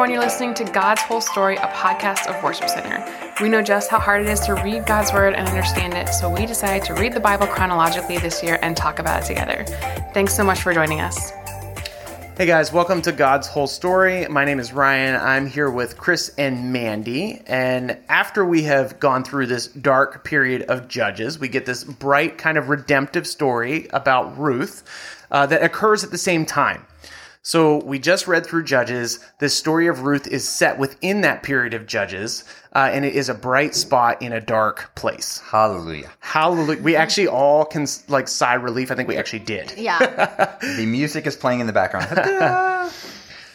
everyone. You're listening to God's Whole Story, a podcast of Worship Center. We know just how hard it is to read God's Word and understand it, so we decided to read the Bible chronologically this year and talk about it together. Thanks so much for joining us. Hey guys, welcome to God's Whole Story. My name is Ryan. I'm here with Chris and Mandy. And after we have gone through this dark period of Judges, we get this bright, kind of redemptive story about Ruth uh, that occurs at the same time. So we just read through Judges. This story of Ruth is set within that period of Judges, uh, and it is a bright spot in a dark place. Hallelujah. Hallelujah. We actually all can like sigh relief. I think we actually did. Yeah. The music is playing in the background.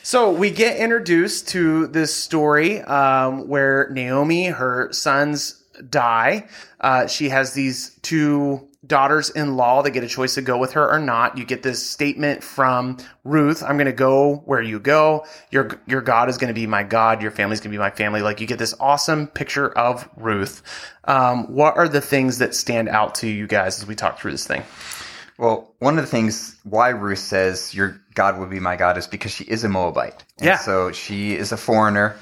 So we get introduced to this story um, where Naomi, her sons die. Uh, she has these two daughters in law that get a choice to go with her or not. You get this statement from Ruth, I'm going to go where you go. Your, your God is going to be my God. Your family's going to be my family. Like you get this awesome picture of Ruth. Um, what are the things that stand out to you guys as we talk through this thing? well, one of the things why Ruth says your God will be my God is because she is a Moabite. And Yeah. So she is a foreigner,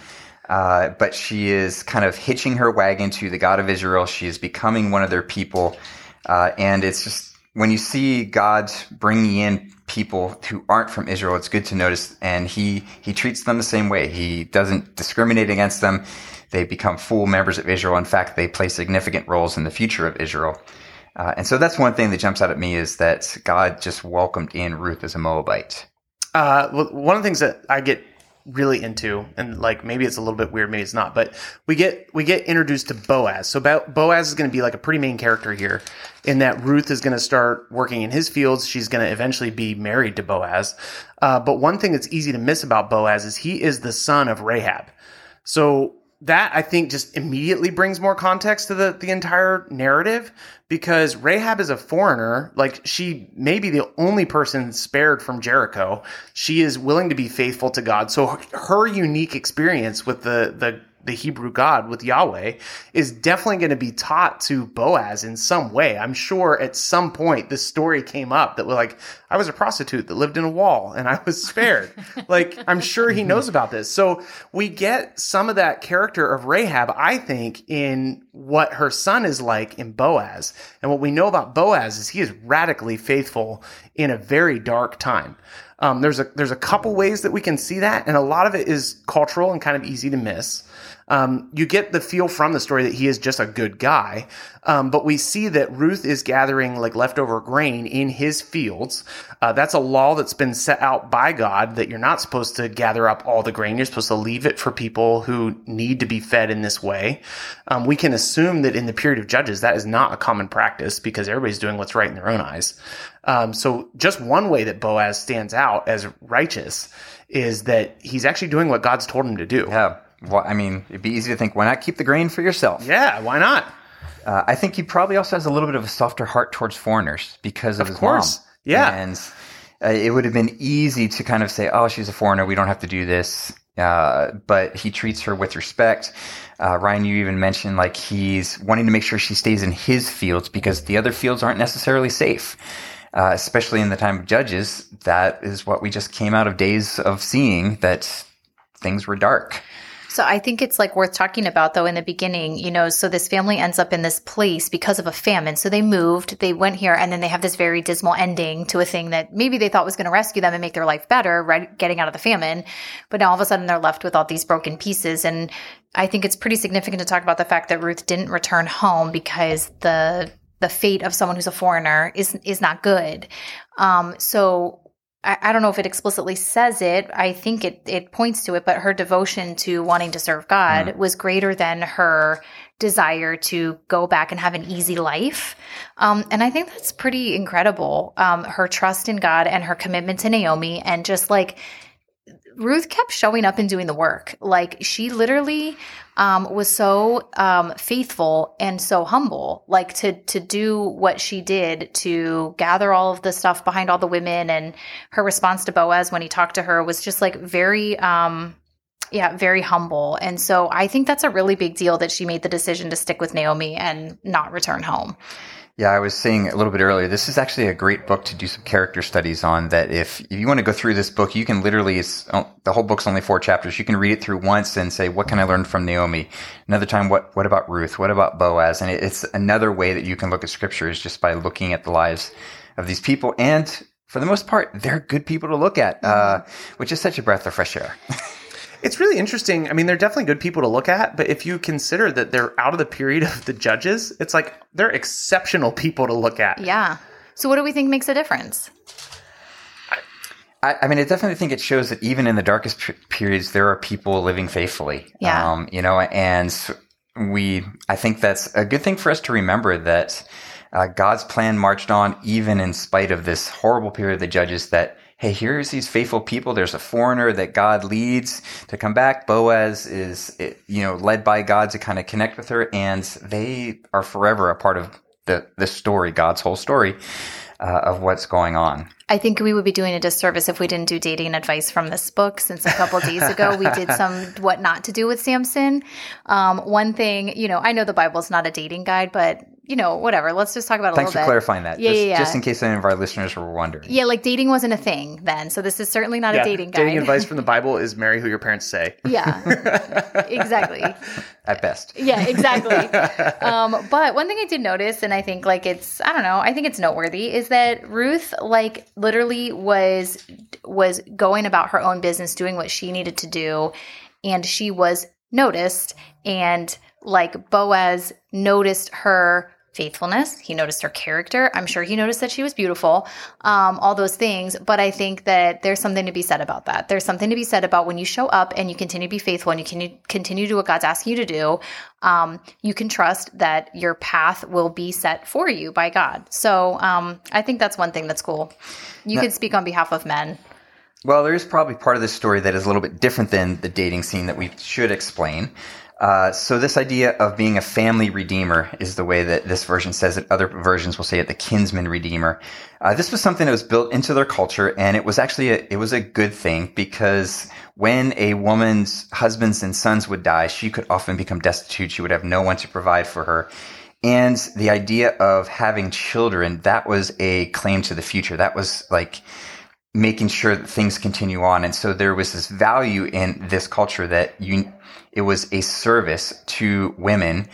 uh, but she is kind of hitching her wagon to the God of Israel. She is becoming one of their people. Uh, and it's just when you see God bringing in people who aren't from Israel, it's good to notice. And he, he treats them the same way. He doesn't discriminate against them. They become full members of Israel. In fact, they play significant roles in the future of Israel. Uh, and so that's one thing that jumps out at me is that God just welcomed in Ruth as a Moabite. Uh, one of the things that I get really into, and like maybe it's a little bit weird, maybe it's not, but we get we get introduced to Boaz. So Bo- Boaz is going to be like a pretty main character here, in that Ruth is going to start working in his fields. She's going to eventually be married to Boaz. Uh, but one thing that's easy to miss about Boaz is he is the son of Rahab. So that I think just immediately brings more context to the, the entire narrative because Rahab is a foreigner. Like she may be the only person spared from Jericho. She is willing to be faithful to God. So her, her unique experience with the, the, the Hebrew God with Yahweh is definitely going to be taught to Boaz in some way. I'm sure at some point this story came up that like, I was a prostitute that lived in a wall and I was spared. like, I'm sure he knows about this. So we get some of that character of Rahab, I think, in what her son is like in Boaz. And what we know about Boaz is he is radically faithful in a very dark time. Um, there's a there's a couple ways that we can see that, and a lot of it is cultural and kind of easy to miss. Um, you get the feel from the story that he is just a good guy, um, but we see that Ruth is gathering like leftover grain in his fields. Uh, that's a law that's been set out by God that you're not supposed to gather up all the grain. You're supposed to leave it for people who need to be fed in this way. Um, we can assume that in the period of Judges, that is not a common practice because everybody's doing what's right in their own eyes. Um, so just one way that Boaz stands out as righteous is that he's actually doing what God's told him to do. Yeah. Well, I mean, it'd be easy to think, why not keep the grain for yourself? Yeah, why not? Uh, I think he probably also has a little bit of a softer heart towards foreigners because of, Of his course. mom. Yeah. And uh, it would have been easy to kind of say, oh, she's a foreigner. We don't have to do this. Uh, but he treats her with respect. Uh, Ryan, you even mentioned like he's wanting to make sure she stays in his fields because the other fields aren't necessarily safe. Uh, especially in the time of judges, that is what we just came out of days of seeing that things were dark. So I think it's like worth talking about though in the beginning, you know, so this family ends up in this place because of a famine. So they moved, they went here, and then they have this very dismal ending to a thing that maybe they thought was going to rescue them and make their life better, right? Getting out of the famine. But now all of a sudden they're left with all these broken pieces. And I think it's pretty significant to talk about the fact that Ruth didn't return home because the the fate of someone who's a foreigner is is not good. Um, so I, I don't know if it explicitly says it. I think it it points to it, but her devotion to wanting to serve God was greater than her desire to go back and have an easy life. Um, and I think that's pretty incredible. Um, her trust in God and her commitment to Naomi, and just like Ruth kept showing up and doing the work. Like she literally um, was so um, faithful and so humble, like to to do what she did to gather all of the stuff behind all the women. And her response to Boaz when he talked to her was just like very, um, yeah, very humble. And so I think that's a really big deal that she made the decision to stick with Naomi and not return home. Yeah, I was saying a little bit earlier, this is actually a great book to do some character studies on. That if, if you want to go through this book, you can literally, it's, oh, the whole book's only four chapters. You can read it through once and say, what can I learn from Naomi? Another time, what, what about Ruth? What about Boaz? And it, it's another way that you can look at scripture is just by looking at the lives of these people. And for the most part, they're good people to look at, uh, which is such a breath of fresh air. It's really interesting. I mean, they're definitely good people to look at, but if you consider that they're out of the period of the judges, it's like they're exceptional people to look at. Yeah. So what do we think makes a difference? I, I mean, I definitely think it shows that even in the darkest p- periods, there are people living faithfully. Yeah. Um, you know, and we, I think that's a good thing for us to remember that uh, God's plan marched on even in spite of this horrible period of the judges that hey, here's these faithful people. There's a foreigner that God leads to come back. Boaz is, you know, led by God to kind of connect with her, and they are forever a part of the the story, God's whole story uh, of what's going on. I think we would be doing a disservice if we didn't do dating advice from this book. Since a couple days ago we did some what not to do with Samson. Um, one thing, you know, I know the Bible's not a dating guide, but you know, whatever. Let's just talk about it Thanks a for little bit. Thanks for clarifying that. Yeah, just, yeah, yeah. just in case any of our listeners were wondering. Yeah, like dating wasn't a thing then, so this is certainly not Yeah, a dating guide. dating advice from the Bible is marry who your parents say. yeah, exactly. At best. Yeah, exactly. um, but one thing I did notice, and I think like it's, I don't know, I think it's noteworthy, is that Ruth like literally was was going about her own business, doing what she needed to do, and she was noticed, and like Boaz noticed her faithfulness. He noticed her character. I'm sure he noticed that she was beautiful, um, all those things. But I think that there's something to be said about that. There's something to be said about when you show up and you continue to be faithful and you can continue to do what God's asking you to do. Um, you can trust that your path will be set for you by God. So um, I think that's one thing that's cool. You could speak on behalf of men. Well, there is probably part of this story that is a little bit different than the dating scene that we should explain. Uh, so this idea of being a family redeemer is the way that this version says it. Other versions will say it the kinsman redeemer. Uh, this was something that was built into their culture, and it was actually a, it was a good thing because when a woman's husbands and sons would die, she could often become destitute. She would have no one to provide for her. And the idea of having children, that was a claim to the future. That was like making sure that things continue on. And so there was this value in this culture that you, it was a service to women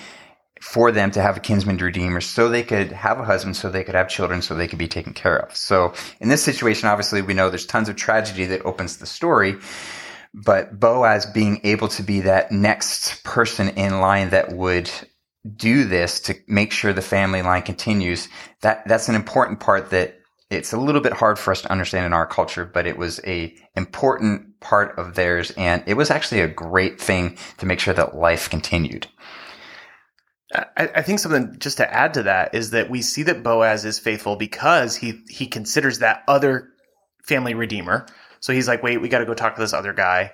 for them to have a kinsman redeemer so they could have a husband, so they could have children, so they could be taken care of. So in this situation, obviously we know there's tons of tragedy that opens the story. But Boaz being able to be that next person in line that would do this to make sure the family line continues, that, that's an important part that it's a little bit hard for us to understand in our culture, but it was a important part of theirs. And it was actually a great thing to make sure that life continued. I, I think something just to add to that is that we see that Boaz is faithful because he he considers that other family redeemer. So he's like, wait, we got to go talk to this other guy.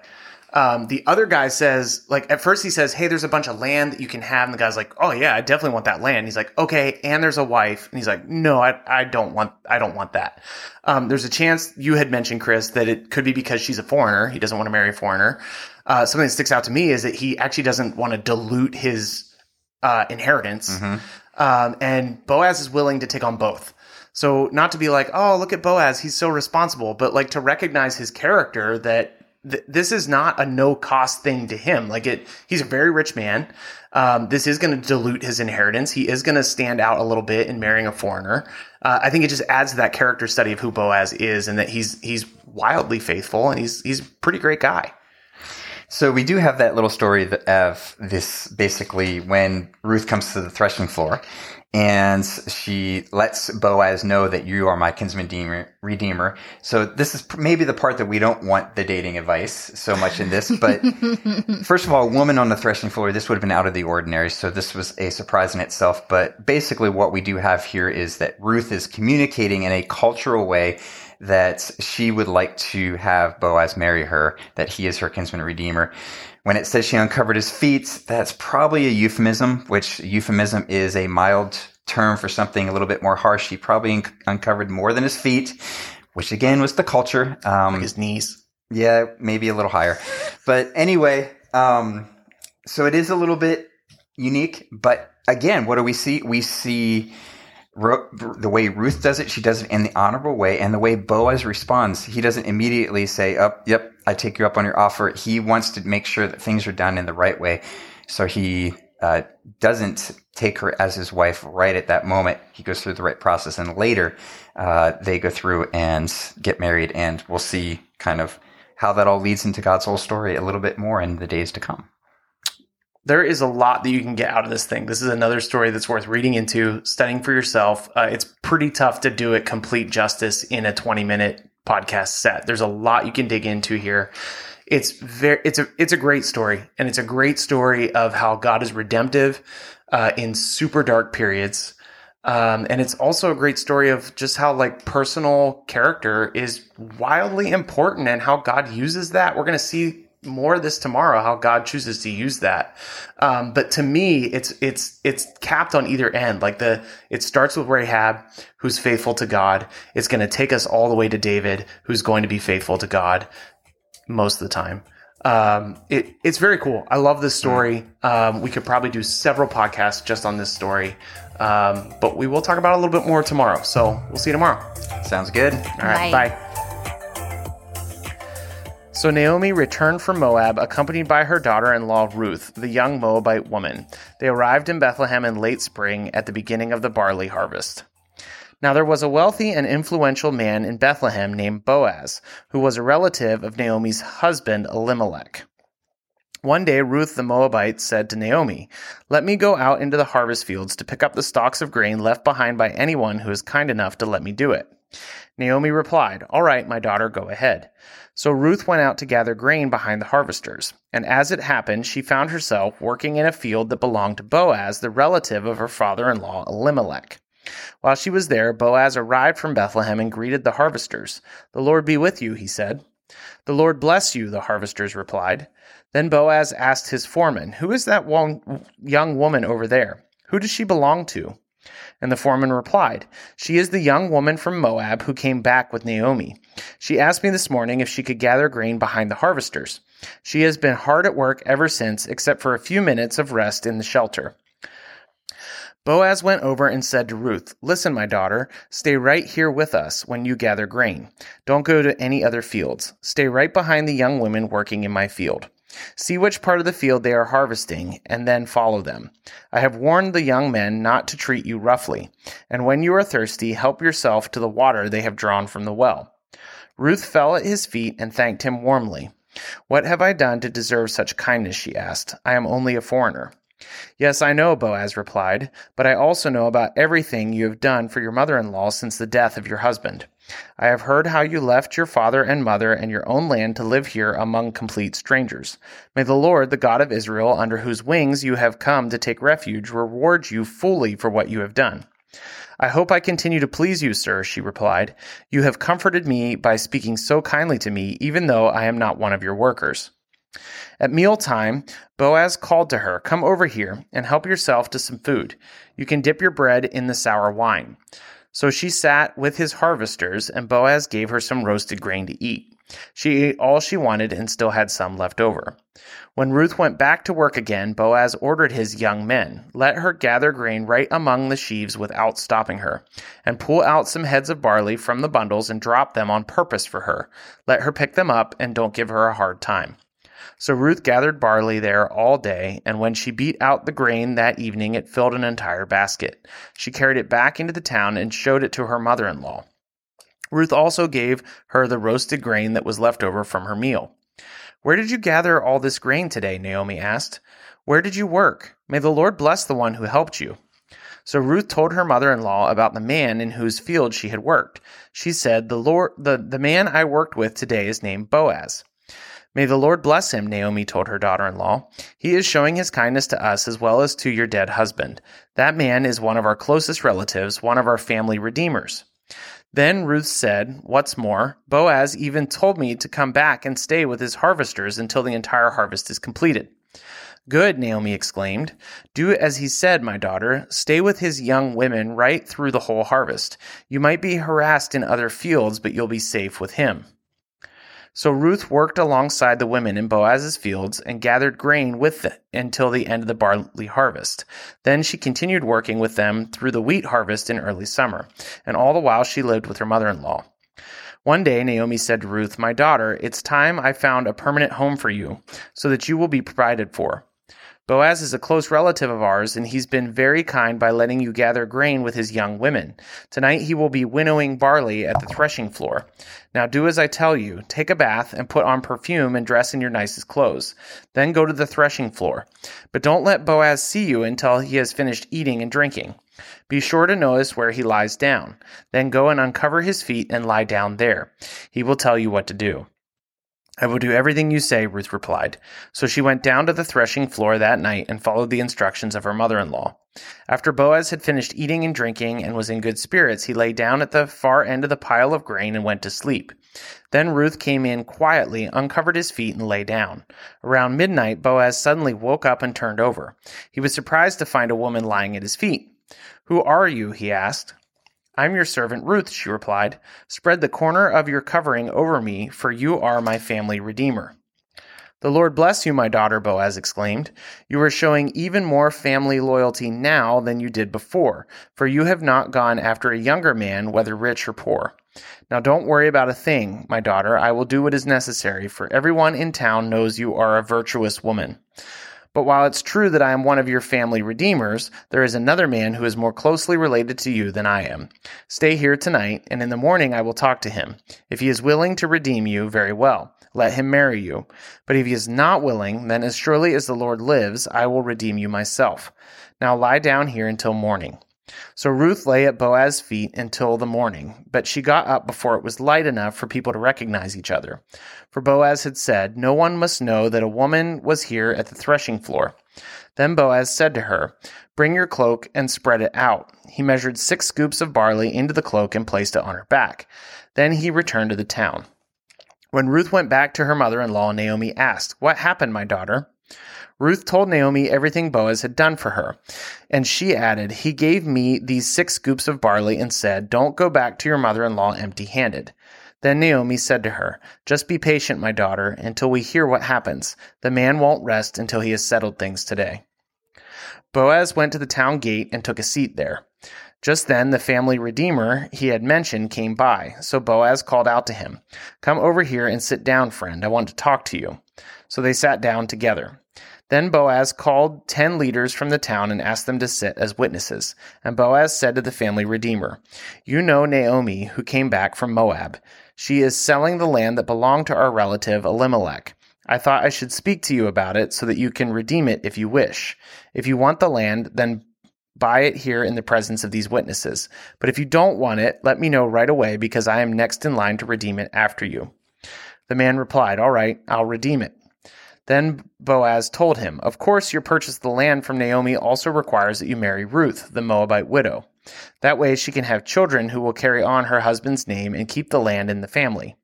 Um, the other guy says, like, at first he says, hey, there's a bunch of land that you can have. And the guy's like, oh yeah, I definitely want that land. He's like, okay, and there's a wife. And he's like, no, I, I don't want, I don't want that. Um, there's a chance you had mentioned, Chris, that it could be because she's a foreigner. He doesn't want to marry a foreigner. Uh, something that sticks out to me is that he actually doesn't want to dilute his uh, inheritance. Um, and Boaz is willing to take on both. So not to be like, oh, look at Boaz, he's so responsible, but like to recognize his character that th- this is not a no cost thing to him. Like it, he's a very rich man. Um, this is going to dilute his inheritance. He is going to stand out a little bit in marrying a foreigner. Uh, I think it just adds to that character study of who Boaz is and that he's he's wildly faithful and he's he's a pretty great guy. So we do have that little story of this basically when Ruth comes to the threshing floor and she lets Boaz know that you are my kinsman redeemer- redeemer. So this is maybe the part that we don't want the dating advice so much in this, but first of all, a woman on the threshing floor, this would have been out of the ordinary. So this was a surprise in itself. But basically what we do have here is that Ruth is communicating in a cultural way that she would like to have Boaz marry her, that he is her kinsman redeemer. When it says she uncovered his feet, that's probably a euphemism, which euphemism is a mild term for something a little bit more harsh. He probably un- uncovered more than his feet, which again was the culture. Um, His knees. yeah, maybe a little higher. But anyway, um, so it is a little bit unique. But again, what do we see? We see Ru- the way Ruth does it, she does it in the honorable way, and the way Boaz responds, he doesn't immediately say, "Up, yep, I take you up on your offer." He wants to make sure that things are done in the right way, so he uh, doesn't take her as his wife right at that moment. He goes through the right process, and later uh, they go through and get married, and we'll see kind of how that all leads into God's whole story a little bit more in the days to come there is a lot that you can get out of this thing. This is another story that's worth reading into, studying for yourself. Uh, it's pretty tough to do it complete justice in a 20 minute podcast set. There's a lot you can dig into here. It's very, it's a, it's a great story and it's a great story of how God is redemptive, uh, in super dark periods. Um, and it's also a great story of just how like personal character is wildly important and how God uses that. We're going to see more of this tomorrow how god chooses to use that. Um, but to me it's it's it's capped on either end. Like the it starts with rahab who's faithful to god. It's going to take us all the way to david who's going to be faithful to god most of the time. Um, it, it's very cool. I love this story. Um, we could probably do several podcasts just on this story. Um, but we will talk about it a little bit more tomorrow. So we'll see you tomorrow. Sounds good. All right bye. bye. So Naomi returned from Moab, accompanied by her daughter in law Ruth, the young Moabite woman. They arrived in Bethlehem in late spring at the beginning of the barley harvest. Now there was a wealthy and influential man in Bethlehem named Boaz, who was a relative of Naomi's husband Elimelech. One day Ruth the Moabite said to Naomi, Let me go out into the harvest fields to pick up the stalks of grain left behind by anyone who is kind enough to let me do it. Naomi replied, All right, my daughter, go ahead. So Ruth went out to gather grain behind the harvesters. And as it happened, she found herself working in a field that belonged to Boaz, the relative of her father in law, Elimelech. While she was there, Boaz arrived from Bethlehem and greeted the harvesters. The Lord be with you, he said. The Lord bless you, the harvesters replied. Then Boaz asked his foreman, Who is that young woman over there? Who does she belong to? And the foreman replied, She is the young woman from Moab who came back with Naomi. She asked me this morning if she could gather grain behind the harvesters. She has been hard at work ever since, except for a few minutes of rest in the shelter. Boaz went over and said to Ruth, Listen, my daughter, stay right here with us when you gather grain. Don't go to any other fields. Stay right behind the young women working in my field. See which part of the field they are harvesting, and then follow them. I have warned the young men not to treat you roughly, and when you are thirsty, help yourself to the water they have drawn from the well. Ruth fell at his feet and thanked him warmly. What have I done to deserve such kindness? she asked. I am only a foreigner. Yes, I know, Boaz replied, but I also know about everything you have done for your mother in law since the death of your husband. I have heard how you left your father and mother and your own land to live here among complete strangers. May the Lord, the God of Israel, under whose wings you have come to take refuge, reward you fully for what you have done. I hope I continue to please you, sir, she replied. You have comforted me by speaking so kindly to me, even though I am not one of your workers. At mealtime, Boaz called to her, Come over here and help yourself to some food. You can dip your bread in the sour wine. So she sat with his harvesters, and Boaz gave her some roasted grain to eat. She ate all she wanted and still had some left over. When Ruth went back to work again, Boaz ordered his young men, Let her gather grain right among the sheaves without stopping her, and pull out some heads of barley from the bundles and drop them on purpose for her. Let her pick them up and don't give her a hard time. So Ruth gathered barley there all day, and when she beat out the grain that evening, it filled an entire basket. She carried it back into the town and showed it to her mother in law. Ruth also gave her the roasted grain that was left over from her meal. Where did you gather all this grain today? Naomi asked. Where did you work? May the Lord bless the one who helped you. So Ruth told her mother-in-law about the man in whose field she had worked. She said, "The Lord, the, the man I worked with today is named Boaz." May the Lord bless him, Naomi told her daughter in law. He is showing his kindness to us as well as to your dead husband. That man is one of our closest relatives, one of our family redeemers. Then Ruth said, What's more, Boaz even told me to come back and stay with his harvesters until the entire harvest is completed. Good, Naomi exclaimed. Do as he said, my daughter. Stay with his young women right through the whole harvest. You might be harassed in other fields, but you'll be safe with him. So Ruth worked alongside the women in Boaz's fields and gathered grain with them until the end of the barley harvest. Then she continued working with them through the wheat harvest in early summer, and all the while she lived with her mother in law. One day Naomi said to Ruth, My daughter, it's time I found a permanent home for you, so that you will be provided for. Boaz is a close relative of ours, and he's been very kind by letting you gather grain with his young women. Tonight he will be winnowing barley at the threshing floor. Now do as I tell you take a bath and put on perfume and dress in your nicest clothes. Then go to the threshing floor. But don't let Boaz see you until he has finished eating and drinking. Be sure to notice where he lies down. Then go and uncover his feet and lie down there. He will tell you what to do. I will do everything you say, Ruth replied. So she went down to the threshing floor that night and followed the instructions of her mother in law. After Boaz had finished eating and drinking and was in good spirits, he lay down at the far end of the pile of grain and went to sleep. Then Ruth came in quietly, uncovered his feet, and lay down. Around midnight, Boaz suddenly woke up and turned over. He was surprised to find a woman lying at his feet. Who are you? he asked. I'm your servant Ruth, she replied. Spread the corner of your covering over me, for you are my family redeemer. The Lord bless you, my daughter, Boaz exclaimed. You are showing even more family loyalty now than you did before, for you have not gone after a younger man, whether rich or poor. Now don't worry about a thing, my daughter. I will do what is necessary, for everyone in town knows you are a virtuous woman. But while it's true that I am one of your family redeemers, there is another man who is more closely related to you than I am. Stay here tonight, and in the morning I will talk to him. If he is willing to redeem you, very well. Let him marry you. But if he is not willing, then as surely as the Lord lives, I will redeem you myself. Now lie down here until morning. So Ruth lay at Boaz's feet until the morning, but she got up before it was light enough for people to recognize each other. For Boaz had said, No one must know that a woman was here at the threshing floor. Then Boaz said to her, Bring your cloak and spread it out. He measured six scoops of barley into the cloak and placed it on her back. Then he returned to the town. When Ruth went back to her mother in law, Naomi asked, What happened, my daughter? Ruth told Naomi everything Boaz had done for her. And she added, He gave me these six scoops of barley and said, Don't go back to your mother in law empty handed. Then Naomi said to her, Just be patient, my daughter, until we hear what happens. The man won't rest until he has settled things today. Boaz went to the town gate and took a seat there. Just then the family redeemer he had mentioned came by, so Boaz called out to him, Come over here and sit down, friend. I want to talk to you. So they sat down together. Then Boaz called ten leaders from the town and asked them to sit as witnesses. And Boaz said to the family redeemer, You know Naomi, who came back from Moab. She is selling the land that belonged to our relative Elimelech. I thought I should speak to you about it so that you can redeem it if you wish. If you want the land, then buy it here in the presence of these witnesses. But if you don't want it, let me know right away because I am next in line to redeem it after you. The man replied, All right, I'll redeem it. Then Boaz told him, Of course, your purchase of the land from Naomi also requires that you marry Ruth, the Moabite widow. That way she can have children who will carry on her husband's name and keep the land in the family.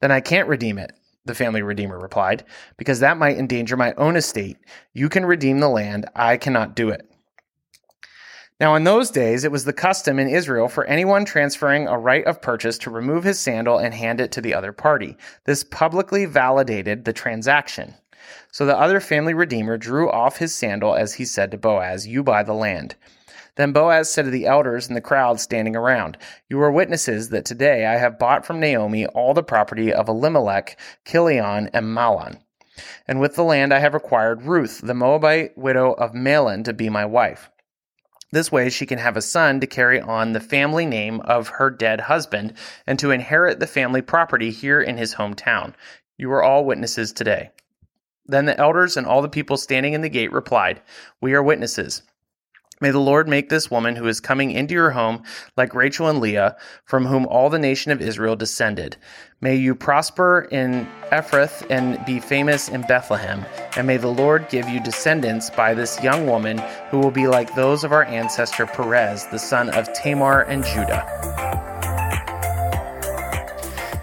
Then I can't redeem it, the family redeemer replied, because that might endanger my own estate. You can redeem the land, I cannot do it. Now, in those days, it was the custom in Israel for anyone transferring a right of purchase to remove his sandal and hand it to the other party. This publicly validated the transaction. So the other family redeemer drew off his sandal as he said to Boaz, You buy the land. Then Boaz said to the elders and the crowd standing around, You are witnesses that today I have bought from Naomi all the property of Elimelech, Kilion, and Mahlon. And with the land I have acquired Ruth, the Moabite widow of Mahlon, to be my wife. This way she can have a son to carry on the family name of her dead husband and to inherit the family property here in his hometown. You are all witnesses today. Then the elders and all the people standing in the gate replied, We are witnesses. May the Lord make this woman who is coming into your home like Rachel and Leah, from whom all the nation of Israel descended. May you prosper in Ephrath and be famous in Bethlehem. And may the Lord give you descendants by this young woman who will be like those of our ancestor Perez, the son of Tamar and Judah.